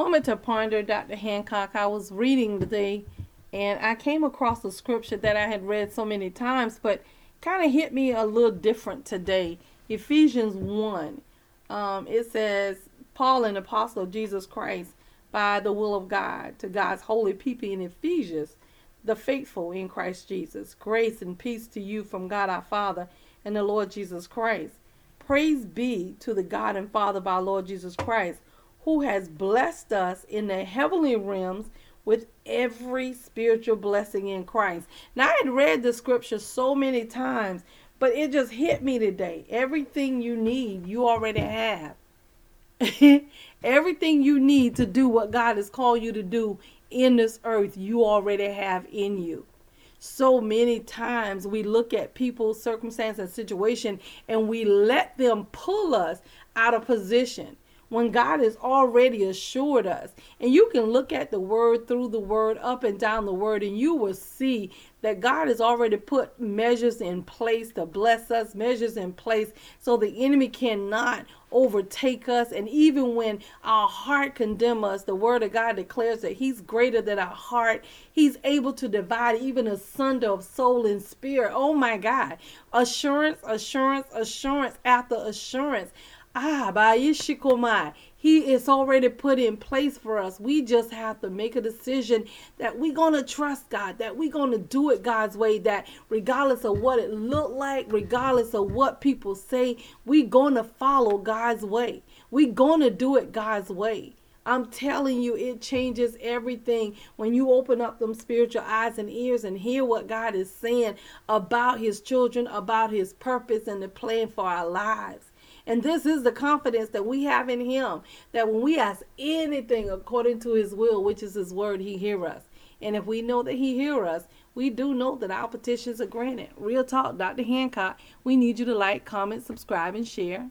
Moment to ponder, Dr. Hancock. I was reading today and I came across a scripture that I had read so many times, but kind of hit me a little different today. Ephesians 1. Um, it says, Paul, an apostle of Jesus Christ, by the will of God, to God's holy people in Ephesians, the faithful in Christ Jesus. Grace and peace to you from God our Father and the Lord Jesus Christ. Praise be to the God and Father of our Lord Jesus Christ, who has blessed us in the heavenly realms with every spiritual blessing in Christ. Now, I had read the scripture so many times, but it just hit me today. Everything you need, you already have. Everything you need to do what God has called you to do in this earth, you already have in you. So many times we look at people's circumstance and situation and we let them pull us out of position when God has already assured us. And you can look at the word through the word, up and down the word, and you will see that God has already put measures in place to bless us, measures in place so the enemy cannot overtake us. And even when our heart condemn us, the word of God declares that he's greater than our heart. He's able to divide even asunder of soul and spirit. Oh my God. Assurance, assurance, assurance after assurance. Ah, Bayishikomai. He is already put in place for us. We just have to make a decision that we're going to trust God, that we're going to do it God's way, that regardless of what it looked like, regardless of what people say, we're going to follow God's way. We're going to do it God's way. I'm telling you, it changes everything when you open up them spiritual eyes and ears and hear what God is saying about His children, about His purpose and the plan for our lives. And this is the confidence that we have in him that when we ask anything according to his will, which is his word, he hear us. And if we know that he hear us, we do know that our petitions are granted. Real talk, Dr. Hancock. We need you to like, comment, subscribe, and share.